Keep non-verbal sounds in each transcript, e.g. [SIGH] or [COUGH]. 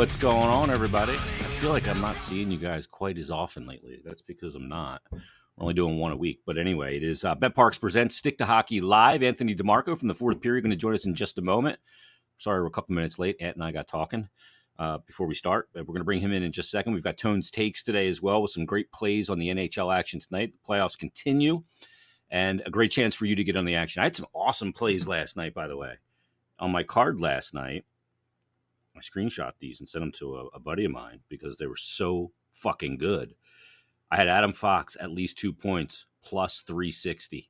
what's going on, everybody? I feel like I'm not seeing you guys quite as often lately. That's because I'm not. We're only doing one a week. But anyway, it is uh, BetParx presents Stick to Hockey Live. Anthony DeMarco from the fourth period going to join us in just a moment. Sorry, we're a couple minutes late. Ant and I got talking uh, before we start. We're going to bring him in in just a second. We've got Tones Takes today as well with some great plays on the NHL action tonight. The playoffs continue and a great chance for you to get on the action. I had some awesome plays last night, by the way. On my card last night, I screenshot these and sent them to a, a buddy of mine because they were so fucking good. I had Adam Fox at least two points plus 360.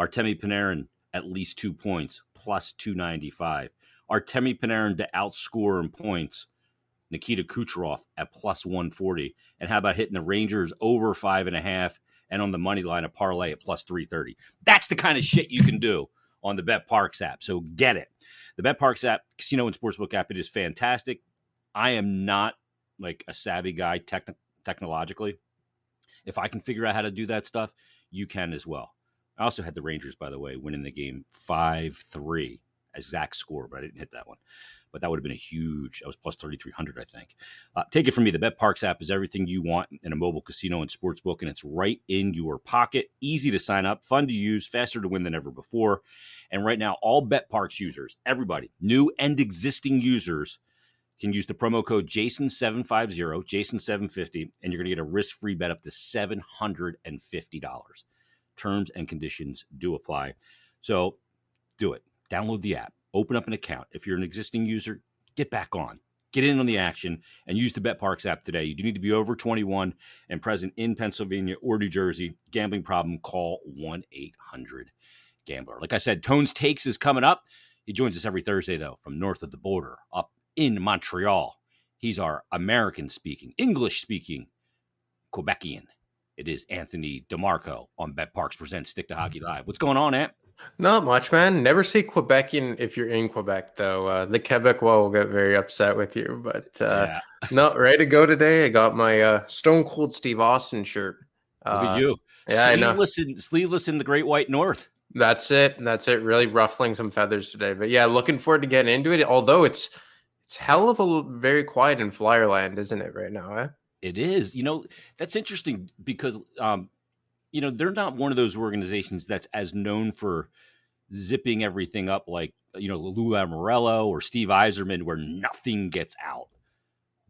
Artemi Panarin at least two points plus 295. Artemi Panarin to outscore in points. Nikita Kucherov at plus 140. And how about hitting the Rangers over five and a half and on the money line a parlay at plus 330? That's the kind of shit you can do on the BetParx app. So get it. The BetParx app, casino and sportsbook app, it is fantastic. I am not like a savvy guy techn- technologically. If I can figure out how to do that stuff, you can as well. I also had the Rangers, by the way, winning the game 5 3, exact score, but I didn't hit that one. But that would have been a huge, I was plus 3,300, I think. Uh, take it from me. The BetParx app is everything you want in a mobile casino and sports book, and it's right in your pocket. Easy to sign up, fun to use, faster to win than ever before. And right now, all BetParx users, everybody, new and existing users, can use the promo code Jason750, Jason750, and you're going to get a risk free bet up to $750. Terms and conditions do apply. So do it. Download the app, open up an account. If you're an existing user, get back on. Get in on the action and use the BetParx app today. You do need to be over 21 and present in Pennsylvania or New Jersey. Gambling problem, call 1 800 Gambler. Like I said, Tones Takes is coming up. He joins us every Thursday, though, from north of the border up in Montreal. He's our American speaking, English speaking Quebecian. It is Anthony DeMarco on BetParx Presents Stick to Hockey Live. What's going on, Ant? Not much, man. Never say Quebecian if you're in Quebec, though. Uh, the Quebecois will get very upset with you. But uh, yeah. not ready to go today. I got my uh, Stone Cold Steve Austin shirt. Uh, you. Yeah, sleeveless, in, sleeveless in the Great White North. That's it. That's it. Really ruffling some feathers today. But yeah, looking forward to getting into it. Although it's it's hell of a very quiet in Flyerland, isn't it, right now? Eh? It is. You know, that's interesting because um, you know, they're not one of those organizations that's as known for zipping everything up like, you know, Lou Lamoriello or Steve Yzerman, where nothing gets out.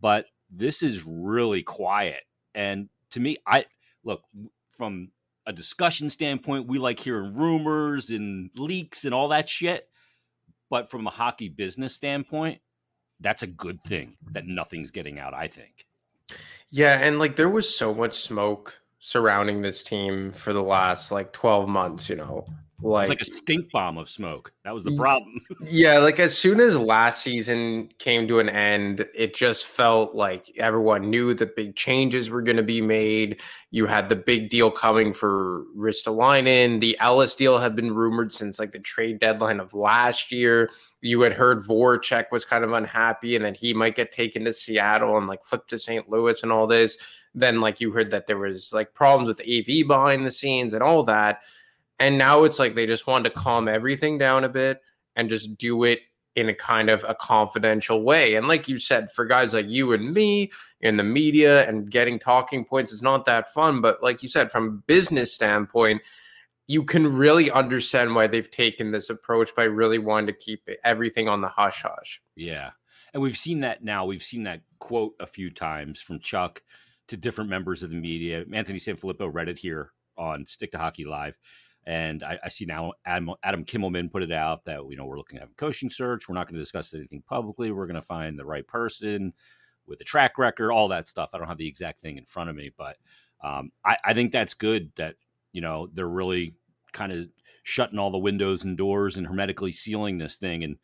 But this is really quiet. And to me, I look from a discussion standpoint, we like hearing rumors and leaks and all that shit. But from a hockey business standpoint, that's a good thing that nothing's getting out, I think. Yeah, and like there was so much smoke surrounding this team for the last like 12 months, you know. Like, like a stink bomb of smoke. That was the problem. [LAUGHS] yeah, like as soon as last season came to an end, it just felt like everyone knew that big changes were going to be made. You had the big deal coming for Ristolainen. The Ellis deal had been rumored since like the trade deadline of last year. You had heard Voracek was kind of unhappy and that he might get taken to Seattle and like flip to St. Louis and all this. Then like you heard that there was like problems with AV behind the scenes and all that and now it's like they just want to calm everything down a bit and just do it in a kind of a confidential way. And like you said, for guys like you and me in the media and getting talking points is not that fun. But like you said, from a business standpoint, you can really understand why they've taken this approach by really wanting to keep everything on the hush hush. Yeah. And we've seen that now. We've seen that quote a few times from Chuck to different members of the media. Anthony Sanfilippo read it here on Stick to Hockey Live. And I, I, see now Adam, Adam Kimmelman put it out that you know we're looking at a coaching search. We're not going to discuss anything publicly. We're going to find the right person with a track record, all that stuff. I don't have the exact thing in front of me, but um, I, I think that's good that you know they're really kind of shutting all the windows and doors and hermetically sealing this thing and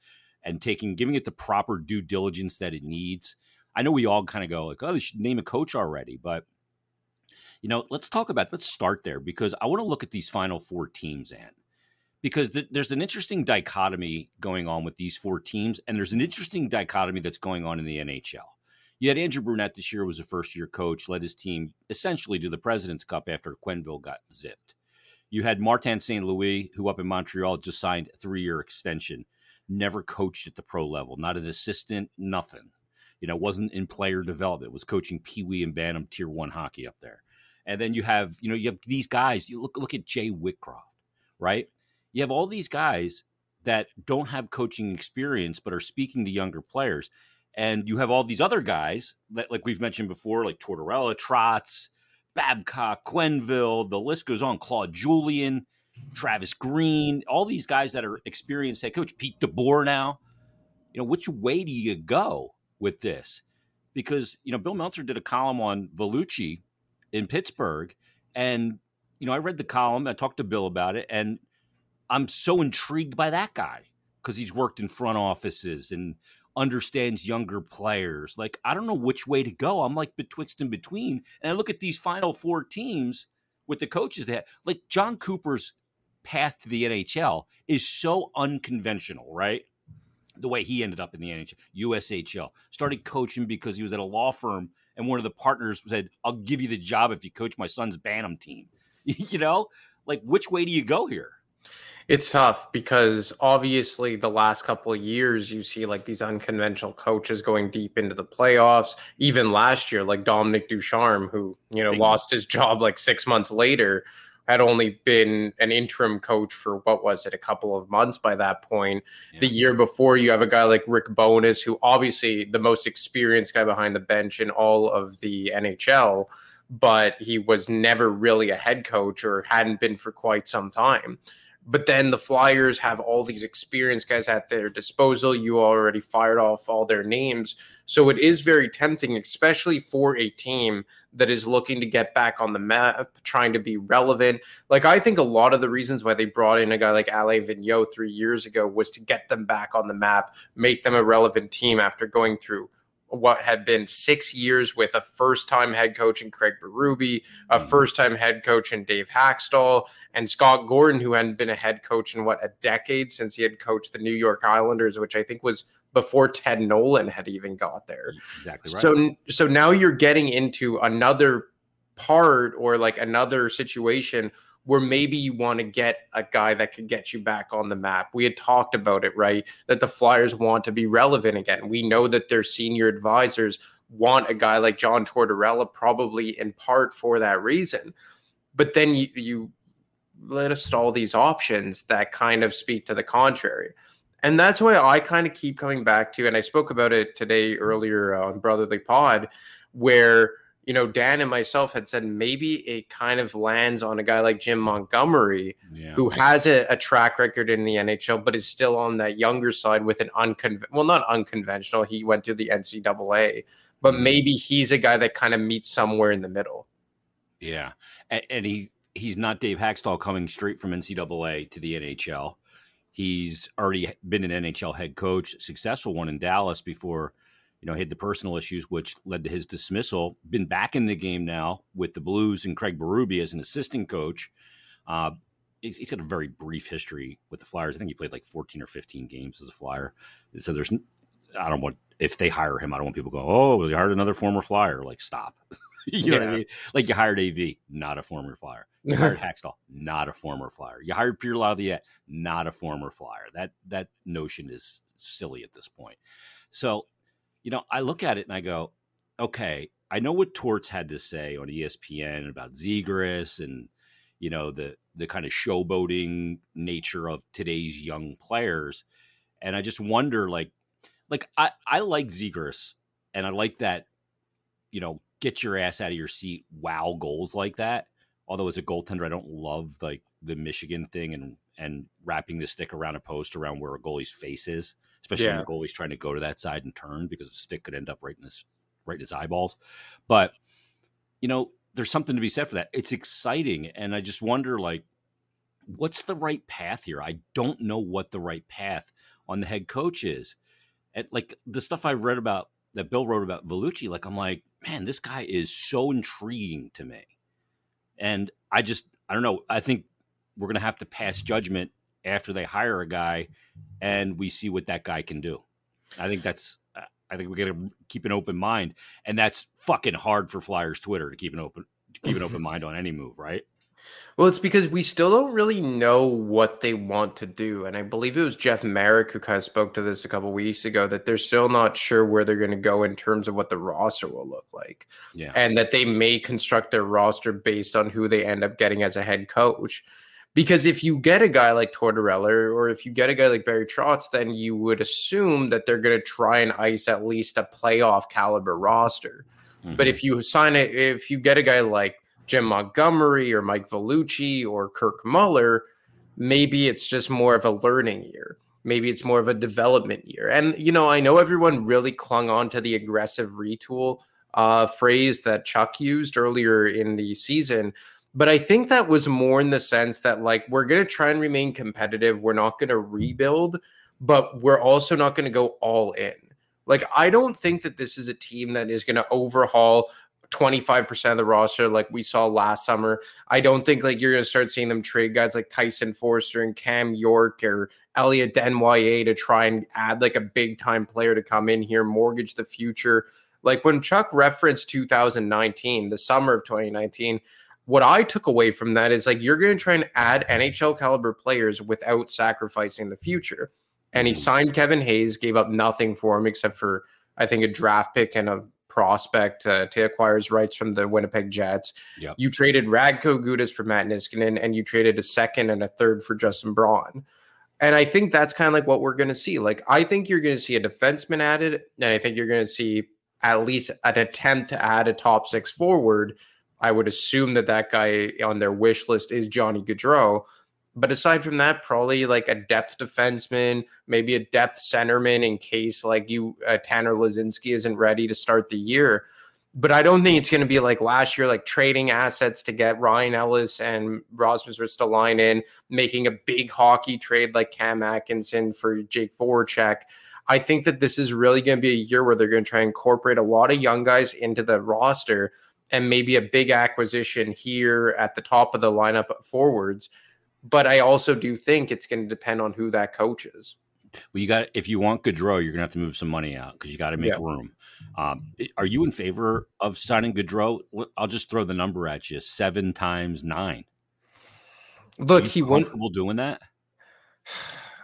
and taking giving it the proper due diligence that it needs. I know we all kind of go like, oh, they should name a coach already, but you know, let's talk about let's start there because I want to look at these final four teams and because th- there's an interesting dichotomy going on with these four teams, and there's an interesting dichotomy that's going on in the NHL. You had Andrew Brunette this year was a first year coach, led his team essentially to the President's Cup after Quenneville got zipped. You had Martin St. Louis, who up in Montreal just signed a three year extension, never coached at the pro level, not an assistant, nothing. You know, wasn't in player development, was coaching Pee Wee and Bantam Tier One hockey up there. And then you have, you know, you have these guys. You look look at Jay Woodcroft, right? You have all these guys that don't have coaching experience but are speaking to younger players. And you have all these other guys that, like we've mentioned before, like Tortorella, Trotz, Babcock, Quenneville, the list goes on. Claude Julien, Travis Green, all these guys that are experienced head coach, Pete DeBoer now. You know, which way do you go with this? Because, you know, Bill Meltzer did a column on Vellucci in Pittsburgh. And, you know, I read the column, I talked to Bill about it, and I'm so intrigued by that guy because he's worked in front offices and understands younger players. Like, I don't know which way to go. I'm like betwixt and between. And I look at these final four teams with the coaches that like John Cooper's path to the NHL is so unconventional, right? The way he ended up in the NHL, USHL, started coaching because he was at a law firm and one of the partners said, I'll give you the job if you coach my son's Bantam team. [LAUGHS] you know, like which way do you go here? It's tough because obviously the last couple of years you see like these unconventional coaches going deep into the playoffs. Even last year, like Dominic Ducharme, who you know lost his job like six months later, had only been an interim coach for what was it, a couple of months by that point. Yeah. The year before, you have a guy like Rick Bowness, who obviously the most experienced guy behind the bench in all of the NHL, but he was never really a head coach or hadn't been for quite some time. But then the Flyers have all these experienced guys at their disposal. You already fired off all their names. So it is very tempting, especially for a team that is looking to get back on the map, trying to be relevant. Like, I think a lot of the reasons why they brought in a guy like Alain Vigneault three years ago was to get them back on the map, make them a relevant team after going through what had been six years with a first time head coach in Craig Berube, a mm-hmm. first time head coach in Dave Hakstol, and Scott Gordon, who hadn't been a head coach in what a decade since he had coached the New York Islanders, which I think was before Ted Nolan had even got there. Exactly right. So so now you're getting into another part or like another situation where maybe you want to get a guy that could get you back on the map. We had talked about it, right? That the Flyers want to be relevant again. We know that their senior advisors want a guy like John Tortorella, probably in part for that reason. But then you, you list all these options that kind of speak to the contrary. And that's why I kind of keep coming back to, and I spoke about it today earlier on Brotherly Pod, where – you know, Dan and myself had said maybe it kind of lands on a guy like Jim Montgomery, yeah. who has a, a, track record in the NHL, but is still on that younger side with an unconventional, well, not unconventional. He went through the NCAA, but mm-hmm. maybe he's a guy that kind of meets somewhere in the middle. Yeah, and, and he he's not Dave Hakstol coming straight from NCAA to the NHL. He's already been an NHL head coach, successful one in Dallas before you know, he had the personal issues which led to his dismissal. Been back in the game now with the Blues and Craig Berube as an assistant coach. Uh, he's, he's got a very brief history with the Flyers. I think he played like 14 or 15 games as a Flyer. So there's, I don't want if they hire him, I don't want people to go, oh, they hired another former Flyer. Like, stop. [LAUGHS] you know what I mean? Like you hired AV, not a former Flyer. You [LAUGHS] hired Hakstol, not a former Flyer. You hired Pierre Laviolette, not a former Flyer. That that notion is silly at this point. So you know, I look at it and I go, okay, I know what Torts had to say on ESPN about Zegras and you know the the kind of showboating nature of today's young players, and I just wonder, like, like I I like Zegras and I like that, you know, get your ass out of your seat, wow goals like that. Although as a goaltender, I don't love like the Michigan thing and and wrapping the stick around a post around where a goalie's face is especially yeah. when the goalie's trying to go to that side and turn because the stick could end up right in his right in his eyeballs. But you know, there's something to be said for that. It's exciting, and I just wonder, like, what's the right path here? I don't know what the right path on the head coach is. And like the stuff I read about that Bill wrote about Vellucci, like I'm like, man, this guy is so intriguing to me. And I just, I don't know. I think we're gonna have to pass judgment after they hire a guy and we see what that guy can do. I think that's uh, I think we got to keep an open mind, and that's fucking hard for Flyers Twitter to keep an open to keep an open mind on any move, right? Well, it's because we still don't really know what they want to do. And I believe it was Jeff Marek who kind of spoke to this a couple weeks ago that they're still not sure where they're going to go in terms of what the roster will look like. Yeah. And that they may construct their roster based on who they end up getting as a head coach. Because if you get a guy like Tortorella or if you get a guy like Barry Trotz, then you would assume that they're going to try and ice at least a playoff caliber roster. Mm-hmm. But if you sign it, if you get a guy like Jim Montgomery or Mike Vellucci or Kirk Muller, maybe it's just more of a learning year. Maybe it's more of a development year. And, you know, I know everyone really clung on to the aggressive retool uh, phrase that Chuck used earlier in the season. But I think that was more in the sense that, like, we're going to try and remain competitive. We're not going to rebuild, but we're also not going to go all in. Like, I don't think that this is a team that is going to overhaul 25% of the roster like we saw last summer. I don't think like you're going to start seeing them trade guys like Tyson Foerster and Cam York or Elliot Desnoyers to try and add like a big time player to come in here, mortgage the future. Like when Chuck referenced 2019, the summer of 2019, what I took away from that is like you're going to try and add NHL caliber players without sacrificing the future. And he mm-hmm. signed Kevin Hayes, gave up nothing for him except for I think a draft pick and a prospect uh, to acquire his rights from the Winnipeg Jets. Yep. You traded Radko Gudas for Matt Niskanen, and you traded a second and a third for Justin Braun. And I think that's kind of like what we're going to see. Like, I think you're going to see a defenseman added, and I think you're going to see at least an attempt to add a top six forward. I would assume that that guy on their wish list is Johnny Gaudreau. But aside from that, probably like a depth defenseman, maybe a depth centerman in case like you uh, Tanner Laczynski isn't ready to start the year. But I don't think it's going to be like last year, like trading assets to get Ryan Ellis and Rasmus Ristolainen, making a big hockey trade like Cam Atkinson for Jake Voracek. I think that this is really going to be a year where they're going to try and incorporate a lot of young guys into the roster and maybe a big acquisition here at the top of the lineup forwards but I also do think it's going to depend on who that coach is. Well, you got if you want Gaudreau, you're going to have to move some money out because you got to make yeah. room. Um, are you in favor of signing Gaudreau? I'll just throw the number at you: seven times nine. Look, he wouldn't comfortable doing that.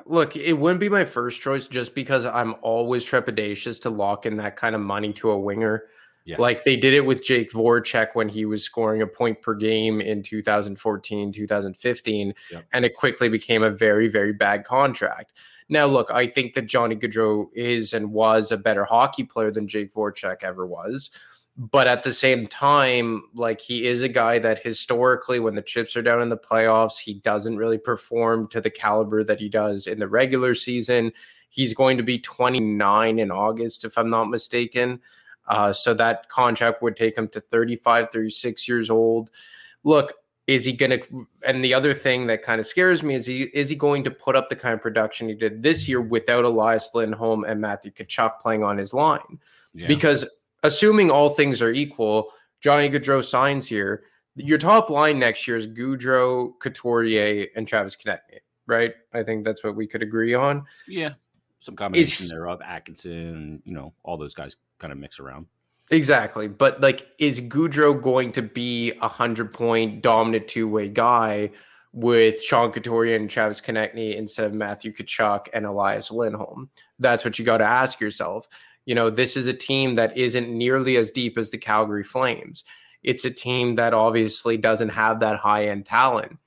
Look, it wouldn't be my first choice just because I'm always trepidatious to lock in that kind of money to a winger. Yeah. Like they did it with Jake Voracek when he was scoring a point per game in 2014, 2015, yep. and it quickly became a very, very bad contract. Now, look, I think that Johnny Gaudreau is and was a better hockey player than Jake Voracek ever was. But at the same time, like he is a guy that historically, when the chips are down in the playoffs, he doesn't really perform to the caliber that he does in the regular season. He's going to be 29 in August, if I'm not mistaken. Uh, so that contract would take him to 35, 36 years old. Look, is he going to? And the other thing that kind of scares me is he is he going to put up the kind of production he did this year without Elias Lindholm and Matthew Tkachuk playing on his line? Yeah. Because assuming all things are equal, Johnny Gaudreau signs here. Your top line next year is Gaudreau, Couturier, and Travis Konecny, right? I think that's what we could agree on. Yeah, some combination is, thereof. Atkinson, you know, all those guys kind of mix around. Exactly. But like, is Gaudreau going to be a hundred point dominant two way guy with Sean Couturier and Travis Konecny instead of Matthew Tkachuk and Elias Lindholm? That's what you got to ask yourself. You know, this is a team that isn't nearly as deep as the Calgary Flames. It's a team that obviously doesn't have that high end talent.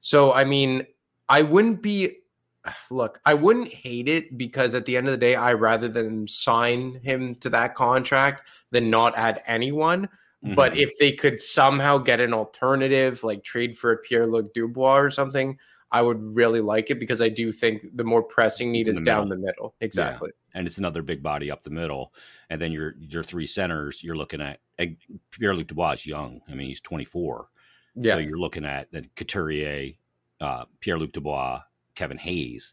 So, I mean, I wouldn't be [SIGHS] look, I wouldn't hate it because at the end of the day, I rather than sign him to that contract than not add anyone. Mm-hmm. But if they could somehow get an alternative, like trade for a Pierre Luc Dubois or something, I would really like it because I do think the more pressing need is down the middle. Exactly. Yeah. And it's another big body up the middle. And then your your three centers, you're looking at Pierre Luc Dubois is young. I mean, he's 24. Yeah. So you're looking at the Couturier, uh, Pierre Luc Dubois, Kevin Hayes,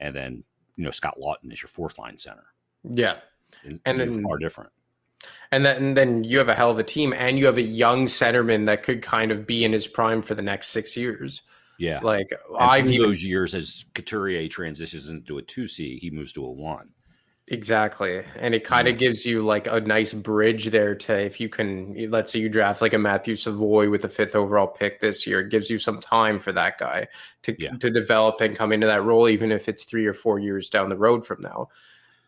and then you know Scott Lawton is your fourth line center. Yeah, and, and then far different. And then, and then you have a hell of a team, and you have a young centerman that could kind of be in his prime for the next six years. Yeah, like I view those years as Couturier transitions into a two C, he moves to a one. Exactly. And it kind of mm. gives you like a nice bridge there to if you can let's say you draft like a Matthew Savoie with the fifth overall pick this year, it gives you some time for that guy to Yeah. to develop and come into that role, even if it's three or four years down the road from now.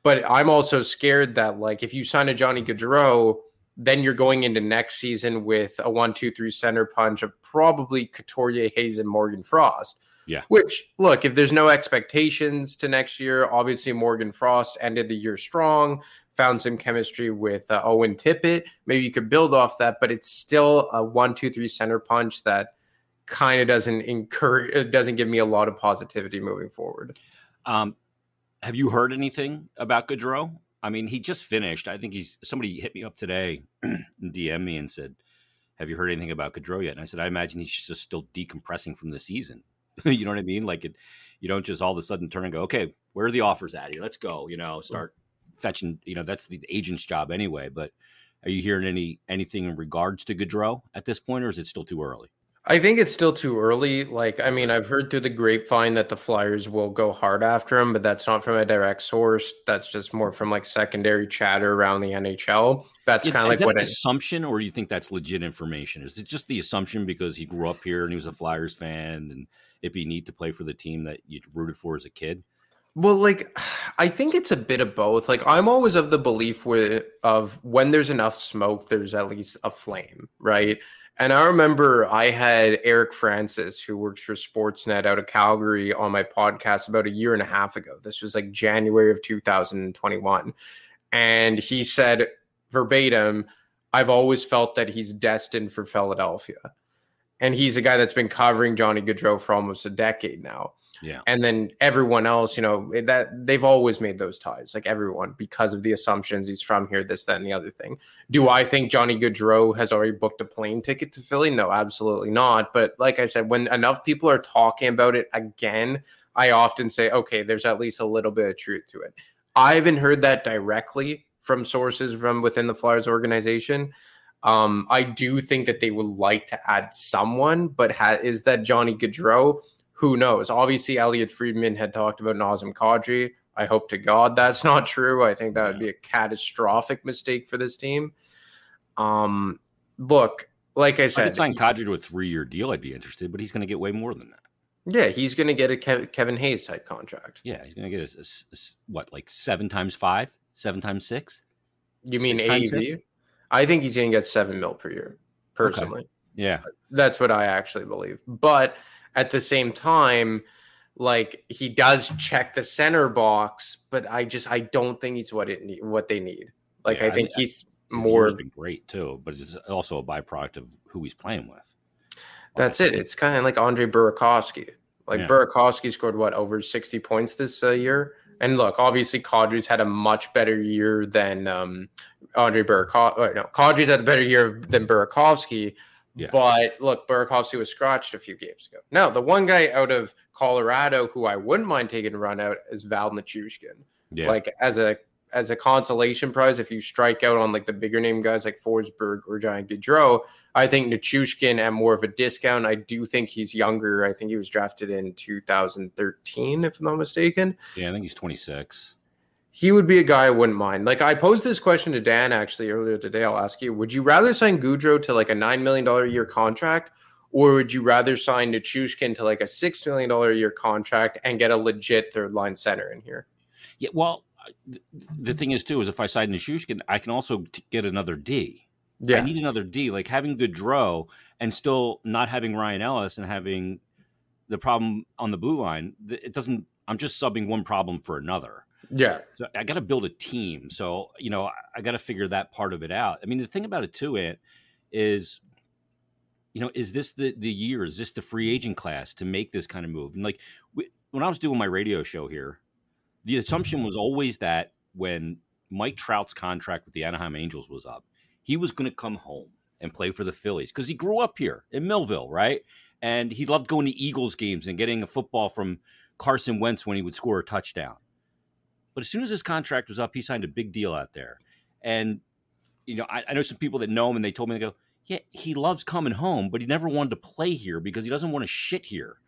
But I'm also scared that like if you sign a Johnny Gaudreau, then you're going into next season with a one, two, three center punch of probably Couturier, Hayes, and Morgan Frost. Yeah. Which look, if there's no expectations to next year, obviously Morgan Frost ended the year strong, found some chemistry with uh, Owen Tippett. Maybe you could build off that, but it's still a one, two, three center punch that kind of doesn't encourage, doesn't give me a lot of positivity moving forward. Um, have you heard anything about Gaudreau? I mean, he just finished. I think he's somebody hit me up today [CLEARS THROAT] and DM me and said, "Have you heard anything about Gaudreau yet?" And I said, "I imagine he's just still decompressing from the season." [LAUGHS] you know what I mean? Like it, you don't just all of a sudden turn and go, "Okay, where are the offers at here? Let's go." You know, start fetching. You know, that's the agent's job anyway. But are you hearing any anything in regards to Gaudreau at this point, or is it still too early? I think it's still too early. Like, I mean, I've heard through the grapevine that the Flyers will go hard after him, but that's not from a direct source. That's just more from like secondary chatter around the NHL. That's kind of like that what an it, assumption, or do you think that's legit information? Is it just the assumption because he grew up here and he was a Flyers fan, and it'd be neat to play for the team that you rooted for as a kid? Well, like [SIGHS] I think it's a bit of both. Like I'm always of the belief with of when there's enough smoke, there's at least a flame, right? And I remember I had Eric Francis, who works for Sportsnet out of Calgary, on my podcast about a year and a half ago. This was like January of 2021. And he said verbatim, I've always felt that he's destined for Philadelphia. And he's a guy that's been covering Johnny Gaudreau for almost a decade now Yeah, and then everyone else, you know, that they've always made those ties, like everyone, because of the assumptions he's from here, this, that, and the other thing. Do I think Johnny Gaudreau has already booked a plane ticket to Philly? No, absolutely not. But like I said, when enough people are talking about it again, I often say, okay, there's at least a little bit of truth to it. I haven't heard that directly from sources from within the Flyers organization. Um, I do think that they would like to add someone, but ha- is that Johnny Gaudreau? Who knows? Obviously, Elliot Friedman had talked about Nazem Kadri. I hope to God that's [LAUGHS] not true. I think that would be a catastrophic mistake for this team. Um, look, like I said, could sign Kadri to a three-year deal. I'd be interested, but he's going to get way more than that. yeah, he's going to get a Kev- Kevin Hayes type contract. Yeah, he's going to get a, a- a- what, like seven times five, seven times six? You mean Six times AV? six? I think he's going to get seven mil per year, personally. Yeah, That's what I actually believe. But at the same time, like he does check the center box, but I just I don't think he's what it need, what they need. Like Yeah, I I think think- he's his more. been great too, but it's also a byproduct of who he's playing with. That's it. It's kind of like Andre Burakovsky. Like Yeah. Burakovsky scored what over sixty points this uh, year. And look, obviously, Kadri's had a much better year than um, Andre Burakovsky. Uh, no, Kadri's had a better year than Burakovsky. Yeah. But look, Burakovsky was scratched a few games ago. Now, the one guy out of Colorado who I wouldn't mind taking a run out is Val Nichushkin. Yeah, Like as a as a consolation prize, if you strike out on like the bigger name guys like Forsberg or Giant Gaudreau, I think Nichushkin at more of a discount. I do think he's younger. I think he was drafted in 2013, if I'm not mistaken. yeah, I think he's 26. He would be a guy I wouldn't mind. Like I posed this question to Dan actually earlier today. I'll ask you: Would you rather sign Gaudreau to like a nine million dollar a year contract, or would you rather sign Nichushkin to like a six million dollar a year contract and get a legit third line center in here? Yeah, well, th- the thing is too is if I sign Nichushkin, I can also t- get another D. Yeah. I need another D. Like having Gaudreau and still not having Ryan Ellis and having the problem on the blue line. It doesn't. I'm just subbing one problem for another. Yeah. So I got to build a team. So you know, I, I got to figure that part of it out. I mean, the thing about it too, it is, you know, is this the the year? Is this the free agent class to make this kind of move? And like we, when I was doing my radio show here, the assumption mm-hmm. was always that when Mike Trout's contract with the Anaheim Angels was up, he was going to come home and play for the Phillies because he grew up here in Millville, right? And he loved going to Eagles games and getting a football from Carson Wentz when he would score a touchdown. But as soon as his contract was up, he signed a big deal out there. And, you know, I, I know some people that know him and they told me, they go, yeah, he loves coming home, but he never wanted to play here because he doesn't want to shit here.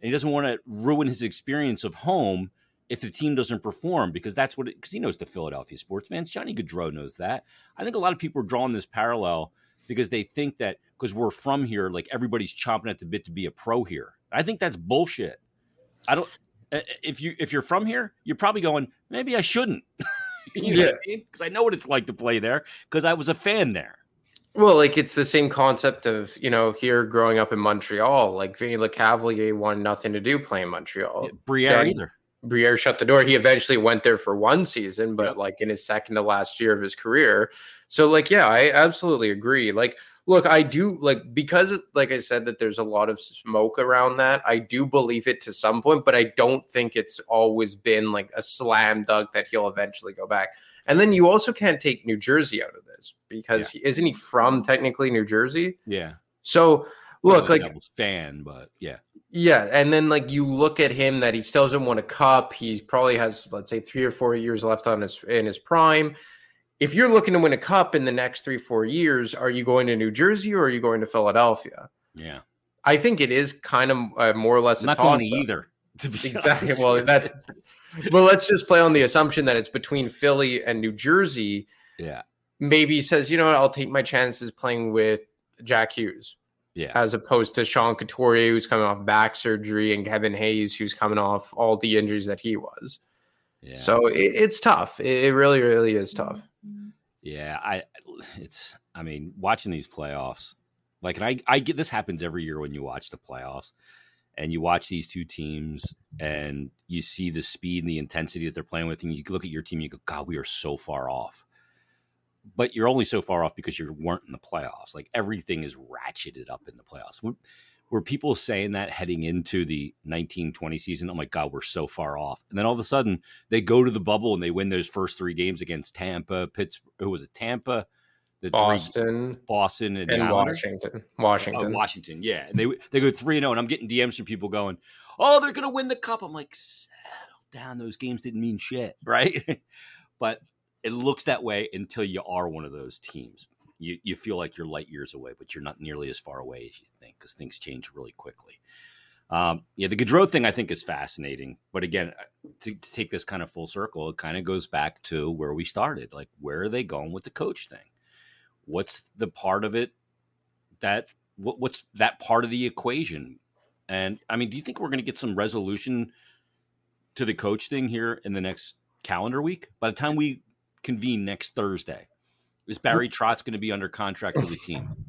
And he doesn't want to ruin his experience of home if the team doesn't perform because that's what because he knows the Philadelphia sports fans. Johnny Gaudreau knows that. I think a lot of people are drawing this parallel because they think that because we're from here, like everybody's chomping at the bit to be a pro here. I think that's bullshit. I don't. Uh, if you if you're from here, you're probably going maybe I shouldn't. [LAUGHS] you know yeah, because I, mean? I know what it's like to play there because I was a fan there. Well, like it's the same concept of you know here growing up in Montreal, like Vinny Lecavalier wanted nothing to do playing Montreal. Yeah, Briere either. Briere shut the door. He eventually went there for one season, but yep. like in his second to last year of his career. So like, yeah, I absolutely agree. Like, look, I do like because like I said that there's a lot of smoke around that. I do believe it to some point, but I don't think it's always been like a slam dunk that he'll eventually go back. And then you also can't take New Jersey out of this because yeah. he, isn't he from technically New Jersey? Yeah. So look, like fan, but yeah. Yeah, and then like you look at him that he still doesn't want a cup. He probably has let's say three or four years left on his in his prime. If you're looking to win a cup in the next three four years, are you going to New Jersey or are you going to Philadelphia? Yeah, I think it is kind of uh, more or less. Not going either. exactly. Honest. Well, that. well, [LAUGHS] let's just play on the assumption that it's between Philly and New Jersey. Yeah. Maybe he says, you know what, I'll take my chances playing with Jack Hughes. Yeah. As opposed to Sean Couturier, who's coming off back surgery, and Kevin Hayes, who's coming off all the injuries that he was. Yeah. So it, it's tough. It, it really, really is tough. Yeah, I it's I mean, watching these playoffs, like and I I get this happens every year when you watch the playoffs and you watch these two teams and you see the speed and the intensity that they're playing with, and you look at your team, and you go, God, we are so far off but you're only so far off because you weren't in the playoffs. Like everything is ratcheted up in the playoffs. Were people saying that heading into the 1920 season? Oh my God, we're so far off. And then all of a sudden they go to the bubble and they win those first three games against Tampa, Pittsburgh. Who was it? Tampa, the Boston, three, Boston, and, and Washington. Washington. Uh, Washington. Yeah. And they, they go 3 and 0. And I'm getting DMs from people going, oh, they're going to win the cup. I'm like, settle down. Those games didn't mean shit. [LAUGHS] Right. but it looks that way until you are one of those teams. You, you feel like you're light years away, but you're not nearly as far away as you think because things change really quickly. Um, yeah, the Gaudreau thing I think is fascinating, but again, uh, to, to, take this kind of full circle, it kind of goes back to where we started. Like, where are they going with the coach thing? What's the part of it that what, what's that part of the equation? And I mean, do you think we're going to get some resolution to the coach thing here in the next calendar week? By the time we convene next Thursday. Is Barry Trotz going to be under contract with the team? [SIGHS]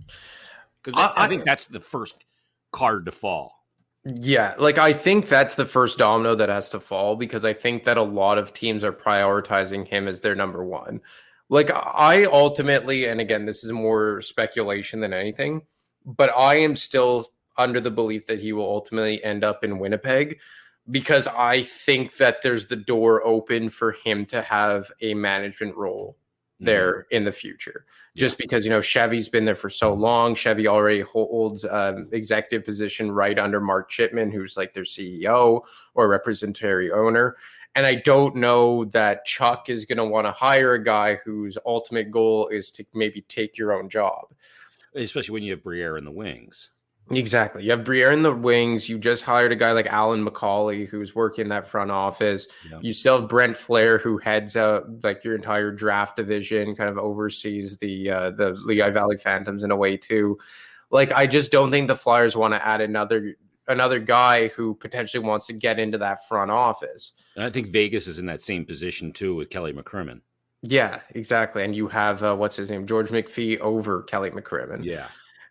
Because I, I, think that's the first card to fall. Yeah, like I think that's the first domino that has to fall because I think that a lot of teams are prioritizing him as their number one. Like I ultimately, and again, this is more speculation than anything, but I am still under the belief that he will ultimately end up in Winnipeg because I think that there's the door open for him to have a management role. There in the future. Just yeah. because you know Chevy's been there for so long, Chevy already holds um, executive position right under Mark Chipman, who's like their CEO or representatory owner. And I don't know that Chuck is going to want to hire a guy whose ultimate goal is to maybe take your own job, especially when you have Briere in the wings. Exactly. You have Briere in the wings. You just hired a guy like Alyn McCauley who's working that front office. You still have Brent Flahr, who heads up like your entire draft division, kind of oversees the uh, the Lehigh Valley Phantoms in a way too. Like I just don't think the Flyers want to add another another guy who potentially wants to get into that front office. And I think Vegas is in that same position too with Kelly McCrimmon. Yeah, exactly. And you have uh, what's his name, George McPhee over Kelly McCrimmon. Yeah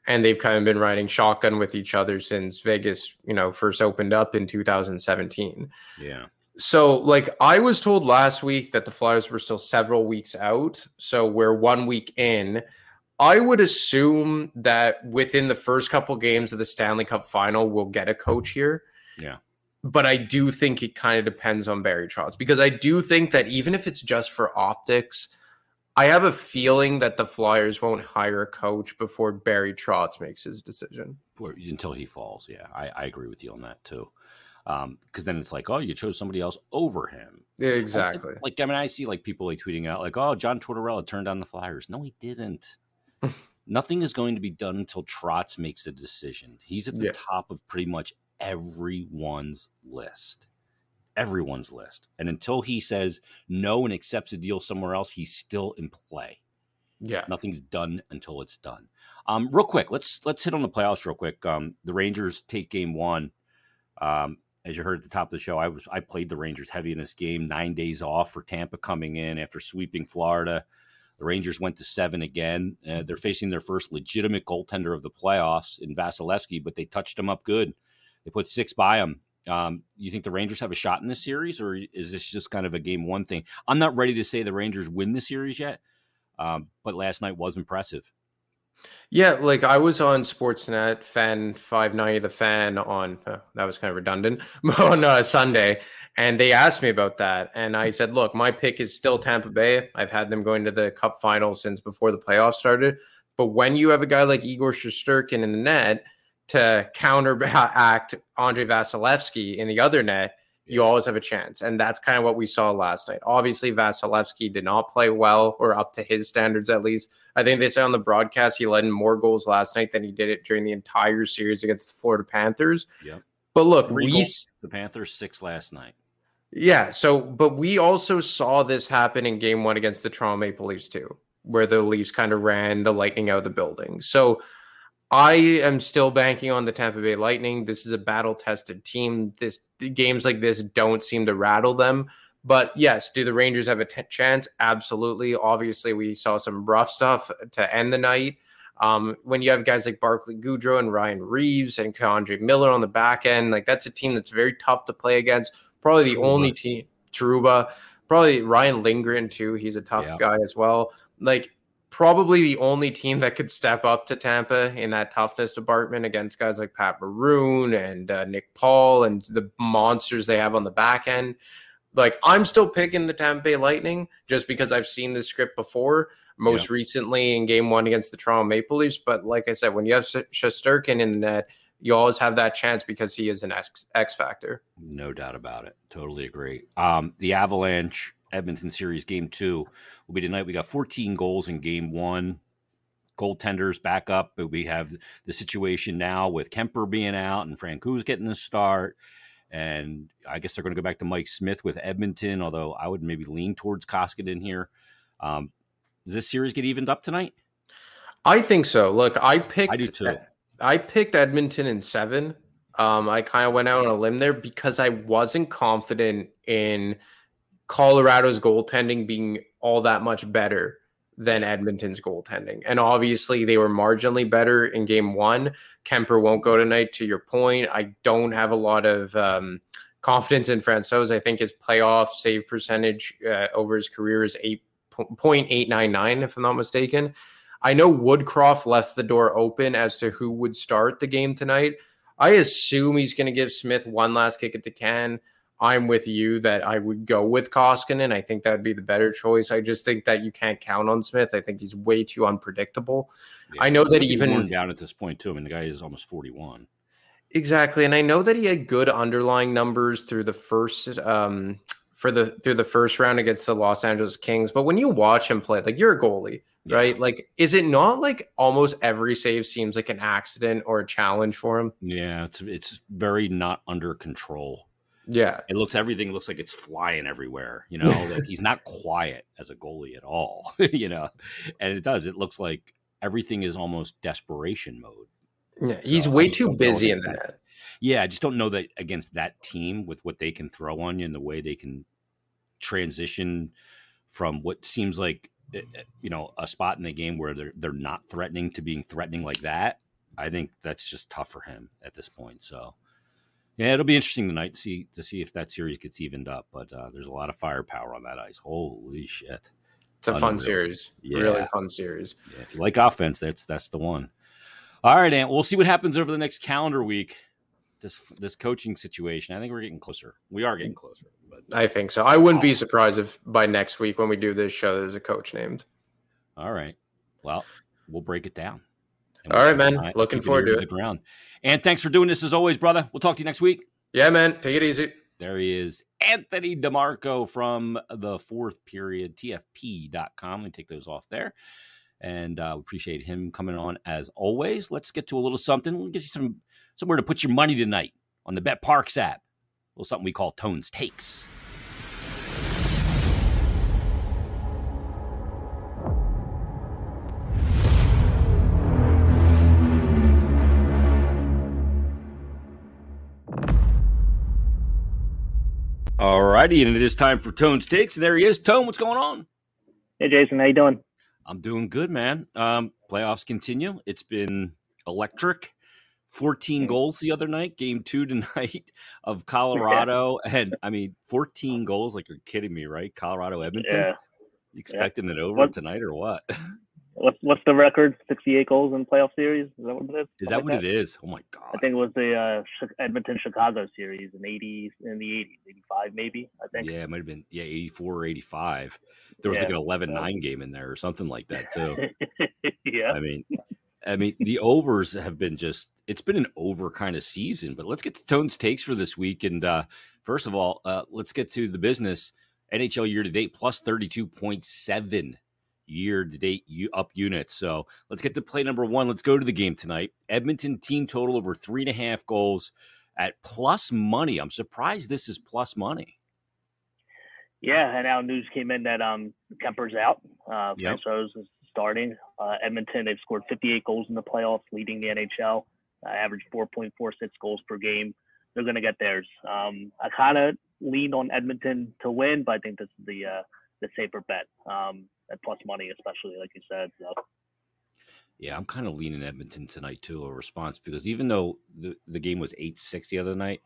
and they've kind of been riding shotgun with each other since Vegas, you know, first opened up in 2017. Yeah. So, like, I was told last week that the Flyers were still several weeks out. So, we're one week in. I would assume that within the first couple games of the Stanley Cup final, we'll get a coach here. Yeah. But I do think it kind of depends on Barry Trotz because I do think that even if it's just for optics, I have a feeling that the Flyers won't hire a coach before Barry Trotz makes his decision. Until he falls, yeah, I, I agree with you on that too. Because um, then it's like, oh, you chose somebody else over him. Yeah, exactly. Like, I mean, I see like people like tweeting out like, oh, John Tortorella turned down the Flyers. No, he didn't. [LAUGHS] Nothing is going to be done until Trotz makes a decision. He's at the yeah. top of pretty much everyone's list. Everyone's list. And until he says no and accepts a deal somewhere else, he's still in play. Yeah. Nothing's done until it's done. Um, real quick, let's let's hit on the playoffs real quick. Um, the Rangers take game one. Um, as you heard at the top of the show, I was I played the Rangers heavy in this game. Nine days off for Tampa coming in after sweeping Florida. The Rangers went to seven again. Uh, they're facing their first legitimate goaltender of the playoffs in Vasilevskiy, but they touched him up good. They put six by him. Um, you think the Rangers have a shot in this series, or is this just kind of a game one thing? I'm not ready to say the Rangers win the series yet, um, but last night was impressive. Yeah, like I was on Sportsnet Fan 590 The Fan on uh, that was kind of redundant [LAUGHS] on uh, Sunday, and they asked me about that, and I said, "Look, my pick is still Tampa Bay. I've had them going to the Cup final since before the playoffs started. But when you have a guy like Igor Shesterkin in the net to counteract [LAUGHS] Andre Vasilevskiy in the other net, you always have a chance. And that's kind of what we saw last night. Obviously, Vasilevskiy did not play well or up to his standards, at least. I think they said on the broadcast he led in more goals last night than he did it during the entire series against the Florida Panthers. Yep. But look, Three we the Panthers six last night. yeah, so but we also saw this happen in game one against the Toronto Maple Leafs too, where the Leafs kind of ran the lightning out of the building. So I am still banking on the Tampa Bay Lightning. This is a battle tested team. This games like this don't seem to rattle them. But yes, do the Rangers have a t- chance? Absolutely. Obviously, we saw some rough stuff to end the night. Um, when you have guys like Barclay Goodrow and Ryan Reaves and K'Andre Miller on the back end, like that's a team that's very tough to play against. Probably the Trouba. only team, Trouba, probably Ryan Lindgren too. He's a tough Yeah. guy as well. Like probably the only team that could step up to Tampa in that toughness department against guys like Pat Maroon and uh, Nick Paul and the monsters they have on the back end. Like I'm still picking the Tampa Bay Lightning just because I've seen this script before. Most recently in Game One against the Toronto Maple Leafs, but like I said, when you have Sh- Shesterkin in the net, you always have that chance because he is an X, X factor. No doubt about it. Totally agree. Um, the Avalanche Edmonton series game two will be tonight. We got 14 goals in game one. Goaltenders back up, but we have the situation now with Kuemper being out and Francouz getting the start. And I guess they're going to go back to Mike Smith with Edmonton, although I would maybe lean towards Koskinen here. Um, does this series get evened up tonight? I think so. Look, I picked I do too. I picked Edmonton in seven. Um, I kind of went out on a limb there because I wasn't confident in Colorado's goaltending being all that much better than Edmonton's goaltending. And obviously, they were marginally better in game one. Kuemper won't go tonight, to your point. I don't have a lot of um, confidence in Francouz. I think his playoff save percentage uh, over his career is 8.899, if I'm not mistaken. I know Woodcroft left the door open as to who would start the game tonight. I assume he's going to give Smith one last kick at the can. I'm with you that I would go with Koskinen. I think that would be the better choice. I just think that you can't count on Smith. I think he's way too unpredictable. I know that even- down at this point too. I mean, the guy is almost 41. Exactly, and I know that he had good underlying numbers through the first um for the through the first round against the Los Angeles Kings. But when you watch him play, like you're a goalie, Yeah. right? Like, is it not like almost every save seems like an accident or a challenge for him? Yeah, it's it's very not under control. Yeah, It looks everything looks like it's flying everywhere. You know, [LAUGHS] like he's not quiet as a goalie at all. [LAUGHS] you know, and it does. It looks like everything is almost desperation mode. yeah, he's So, I way too busy in the that. Yeah, I just don't know that against that team with what they can throw on you and the way they can transition from what seems like eh, eh, you know a spot in the game where they're they're not threatening to being threatening like that. I think that's just tough for him at this point. So yeah, it'll be interesting tonight to see to see if that series gets evened up. But uh, there's a lot of firepower on that ice. Holy shit! It's a fun Unreal. series, really fun series. Yeah, if you like offense, that's that's the one. All right, Ant. We'll see what happens over the next calendar week. This this coaching situation. I think we're getting closer. We are getting closer. But I think so. I wouldn't be surprised if by next week when we do this show, there's a coach named. all right. Well, we'll break it down. All right, man. an Looking keep forward to the ground. And thanks for doing this as always, brother. We'll talk to you next week. Yeah, man. Take it easy. There he is, Anthony DeMarco from the fourth period, TFP.com. Let me take those off there. And uh, we appreciate him coming on as always. Let's get to a little something. We'll get you some somewhere to put your money tonight on the BetParx app. A little something we call Tones Takes. Righty, and it is time for Tone's Takes. And there he is. Tone, what's going on? Hey, Jason, how you doing? I'm doing good, man. Um, playoffs continue. It's been electric. 14 goals the other night, game two [LAUGHS] tonight of Colorado. And I mean, 14 goals, like you're kidding me, right? Colorado Edmonton. Yeah. You expecting it over What- tonight or what? [LAUGHS] What's what's the record? Sixty-eight goals in playoff series. Is that what it is? Is that like what it is? Oh my God. I think it was the uh, Edmonton Chicago series in eighty in the eighties, eighty-five maybe. I think. Yeah, it might have been, yeah, 84 or 85. There was like an 11 9 game in there or something like that, too. [LAUGHS] yeah. I mean, I mean, the overs have been just it's been an over kind of season. But let's get to Tone's takes for this week. And uh first of all, uh let's get to the business. NHL year to date plus 32.7 year to date up units. So let's get to play number one. Let's go to the game tonight. Edmonton team total over three and a half goals at plus money. I'm surprised this is plus money. Yeah, and now news came in that um Kuemper's out. Uh, Yep. Is starting. Uh, Edmonton they've scored 58 goals in the playoffs, leading the NHL. Uh, average 4.46 goals per game. They're going to get theirs. Um, I kind of leaned on Edmonton to win, but I think this is the uh, the safer bet um, at plus money, especially like you said. So Yeah, I'm kind of leaning Edmonton tonight too. A response because even though the the game was eight six the other night,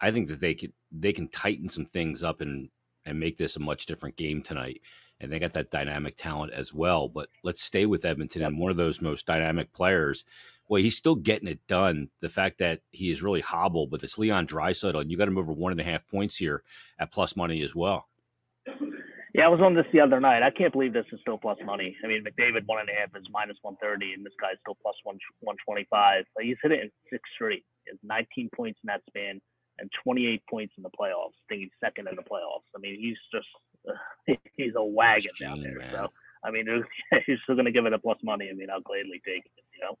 I think that they could they can tighten some things up and and make this a much different game tonight. And they got that dynamic talent as well. But let's stay with Edmonton and one of those most dynamic players. Well, he's still getting it done. The fact that he is really hobbled, but it's Leon Draisaitl, and you got him over one and a half points here at plus money as well. Yeah, I was on this the other night. I can't believe this is still plus money. I mean, McDavid one and a half is minus 130, and this guy's still plus one 125. He's hit it in six straight. He has 19 points in that span and 28 points in the playoffs. I think he's second in the playoffs. I mean, he's just [LAUGHS] he's a wagon down there. man. So I mean, [LAUGHS] he's still going to give it a plus money. I mean, I'll gladly take it. You know.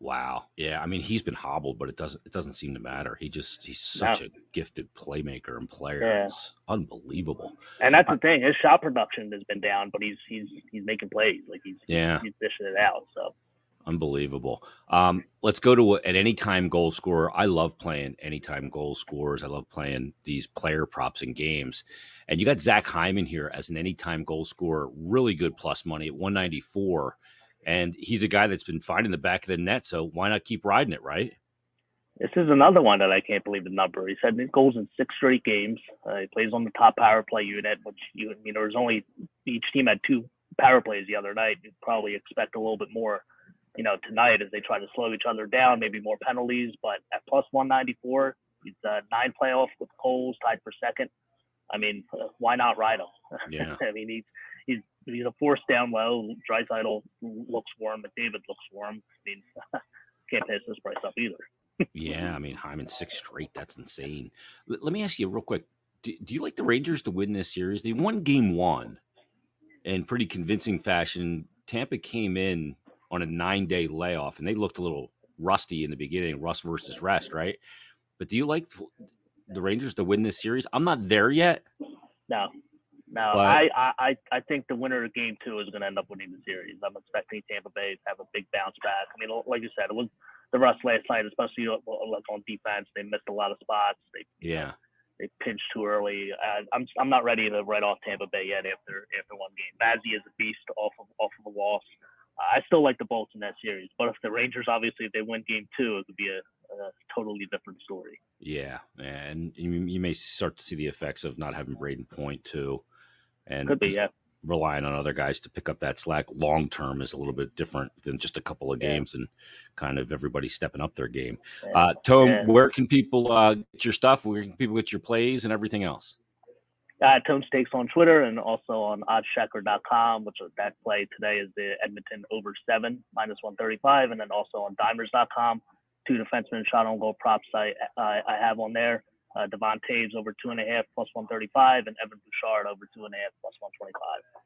Wow. Yeah. I mean, he's been hobbled, but it doesn't it doesn't seem to matter. He just he's such No. a gifted playmaker and player. Yeah. It's unbelievable. And that's the thing. His shot production has been down, but he's he's he's making plays. Like he's Yeah. he's dishing it out. So Unbelievable. Um, let's go to an anytime goal scorer. I love playing anytime goal scorers. I love playing these player props in games. And you got Zach Hyman here as an anytime goal scorer, really good plus money at 194. And he's a guy that's been finding the back of the net. So why not keep riding it, right? This is another one that I can't believe the number. He said it goes in six straight games. Uh, he plays on the top power play unit, which you you know there's only each team had two power plays the other night. You'd probably expect a little bit more, you know, tonight as they try to slow each other down, maybe more penalties. But at plus 194, he's uh, nine playoff with Coles tied for second. I mean, uh, why not ride him? Yeah. [LAUGHS] I mean, he's he's he's a force down low. Draisaitl looks warm. him, but David looks warm. I mean, [LAUGHS] can't pass this price up either. Yeah, I mean Hyman six straight. That's insane. L- let me ask you real quick: do, do you like the Rangers to win this series? They won Game One in pretty convincing fashion. Tampa came in on a nine-day layoff, and they looked a little rusty in the beginning. Rust versus rest, right? But do you like the Rangers to win this series? I'm not there yet. No, no. But- I, I, I think the winner of Game Two is going to end up winning the series. I'm expecting Tampa Bay to have a big bounce back. I mean, like you said, it was the rust last night, especially uh, like on defense. They missed a lot of spots. They Yeah, they pinched too early. Uh, I'm I'm not ready to write off Tampa Bay yet after after one game. Vasy is a beast off of off of a loss. I still like the Bolts in that series, but if the Rangers obviously if they win Game Two, it could be a, a totally different story. yeah, and you, you may start to see the effects of not having Brayden Point too, and Could be, yeah. relying on other guys to pick up that slack long term is a little bit different than just a couple of Yeah. games and kind of everybody stepping up their game. Yeah. Uh, Tone, Yeah. where can people uh, get your stuff? Where can people get your plays and everything else? uh, Tone Stakes on Twitter and also on oddschecker.com, which is that play today is the Edmonton over seven minus 135, and then also on dimers.com, two defensemen shot on goal props I, I I have on there. Uh, Devon Toews over two and a half plus 135, and Evan Bouchard over two and a half plus 125.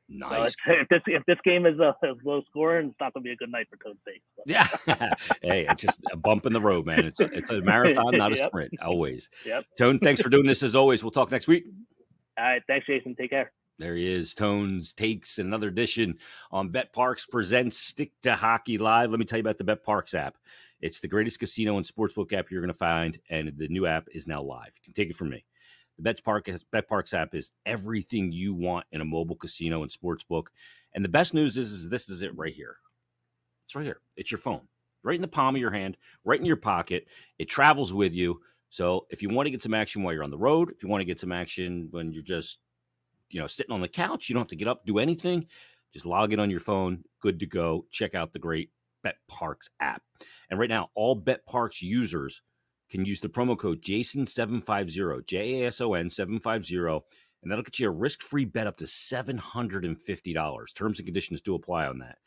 Nice. So [LAUGHS] if this if this game is a, a low scoring, it's not going to be a good night for Toad State. [LAUGHS] So. Yeah. hey, it's just a bump in the road, man. It's a, it's a marathon, not a [LAUGHS] Yep. sprint. Always. Yep. Tone, thanks for doing this as always. We'll talk next week. All right. Thanks, Jason. Take care. There he is. Tones takes another edition on BetParx presents Stick to Hockey Live. Let me tell you about the BetParx app. It's the greatest casino and sportsbook app you're going to find, and the new app is now live. You can take it from me. The Bet Park BetParx app is everything you want in a mobile casino and sportsbook. And the best news is, is this is it right here. It's right here. It's your phone, right in the palm of your hand, right in your pocket. It travels with you. So if you want to get some action while you're on the road, if you want to get some action when you're just you know sitting on the couch you don't have to get up do anything just log in on your phone good to go check out the great bet parks app. And right now all BetParx users can use the promo code jason750 j-a-s-o-n 750 and that'll get you a risk-free bet up to $750 terms and conditions do apply on that.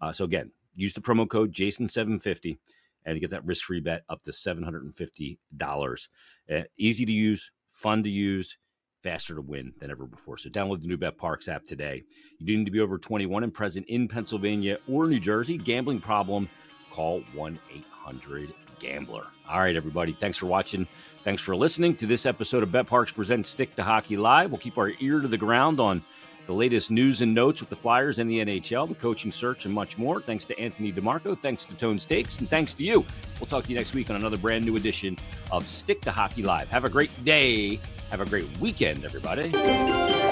Uh, so again use the promo code jason750 and get that risk-free bet up to $750 uh, easy to use fun to use faster to win than ever before. So download the new BetParx app today. You do need to be over 21 and present in Pennsylvania or New Jersey. Gambling problem, call 1 800 Gambler. All right, everybody. Thanks for watching. Thanks for listening to this episode of BetParx Presents Stick to Hockey Live. We'll keep our ear to the ground on the latest news and notes with the Flyers and the NHL, the coaching search, and much more. Thanks to Anthony DeMarco. Thanks to Tone Stakes. And thanks to you. We'll talk to you next week on another brand new edition of Stick to Hockey Live. Have a great day. Have a great weekend, everybody.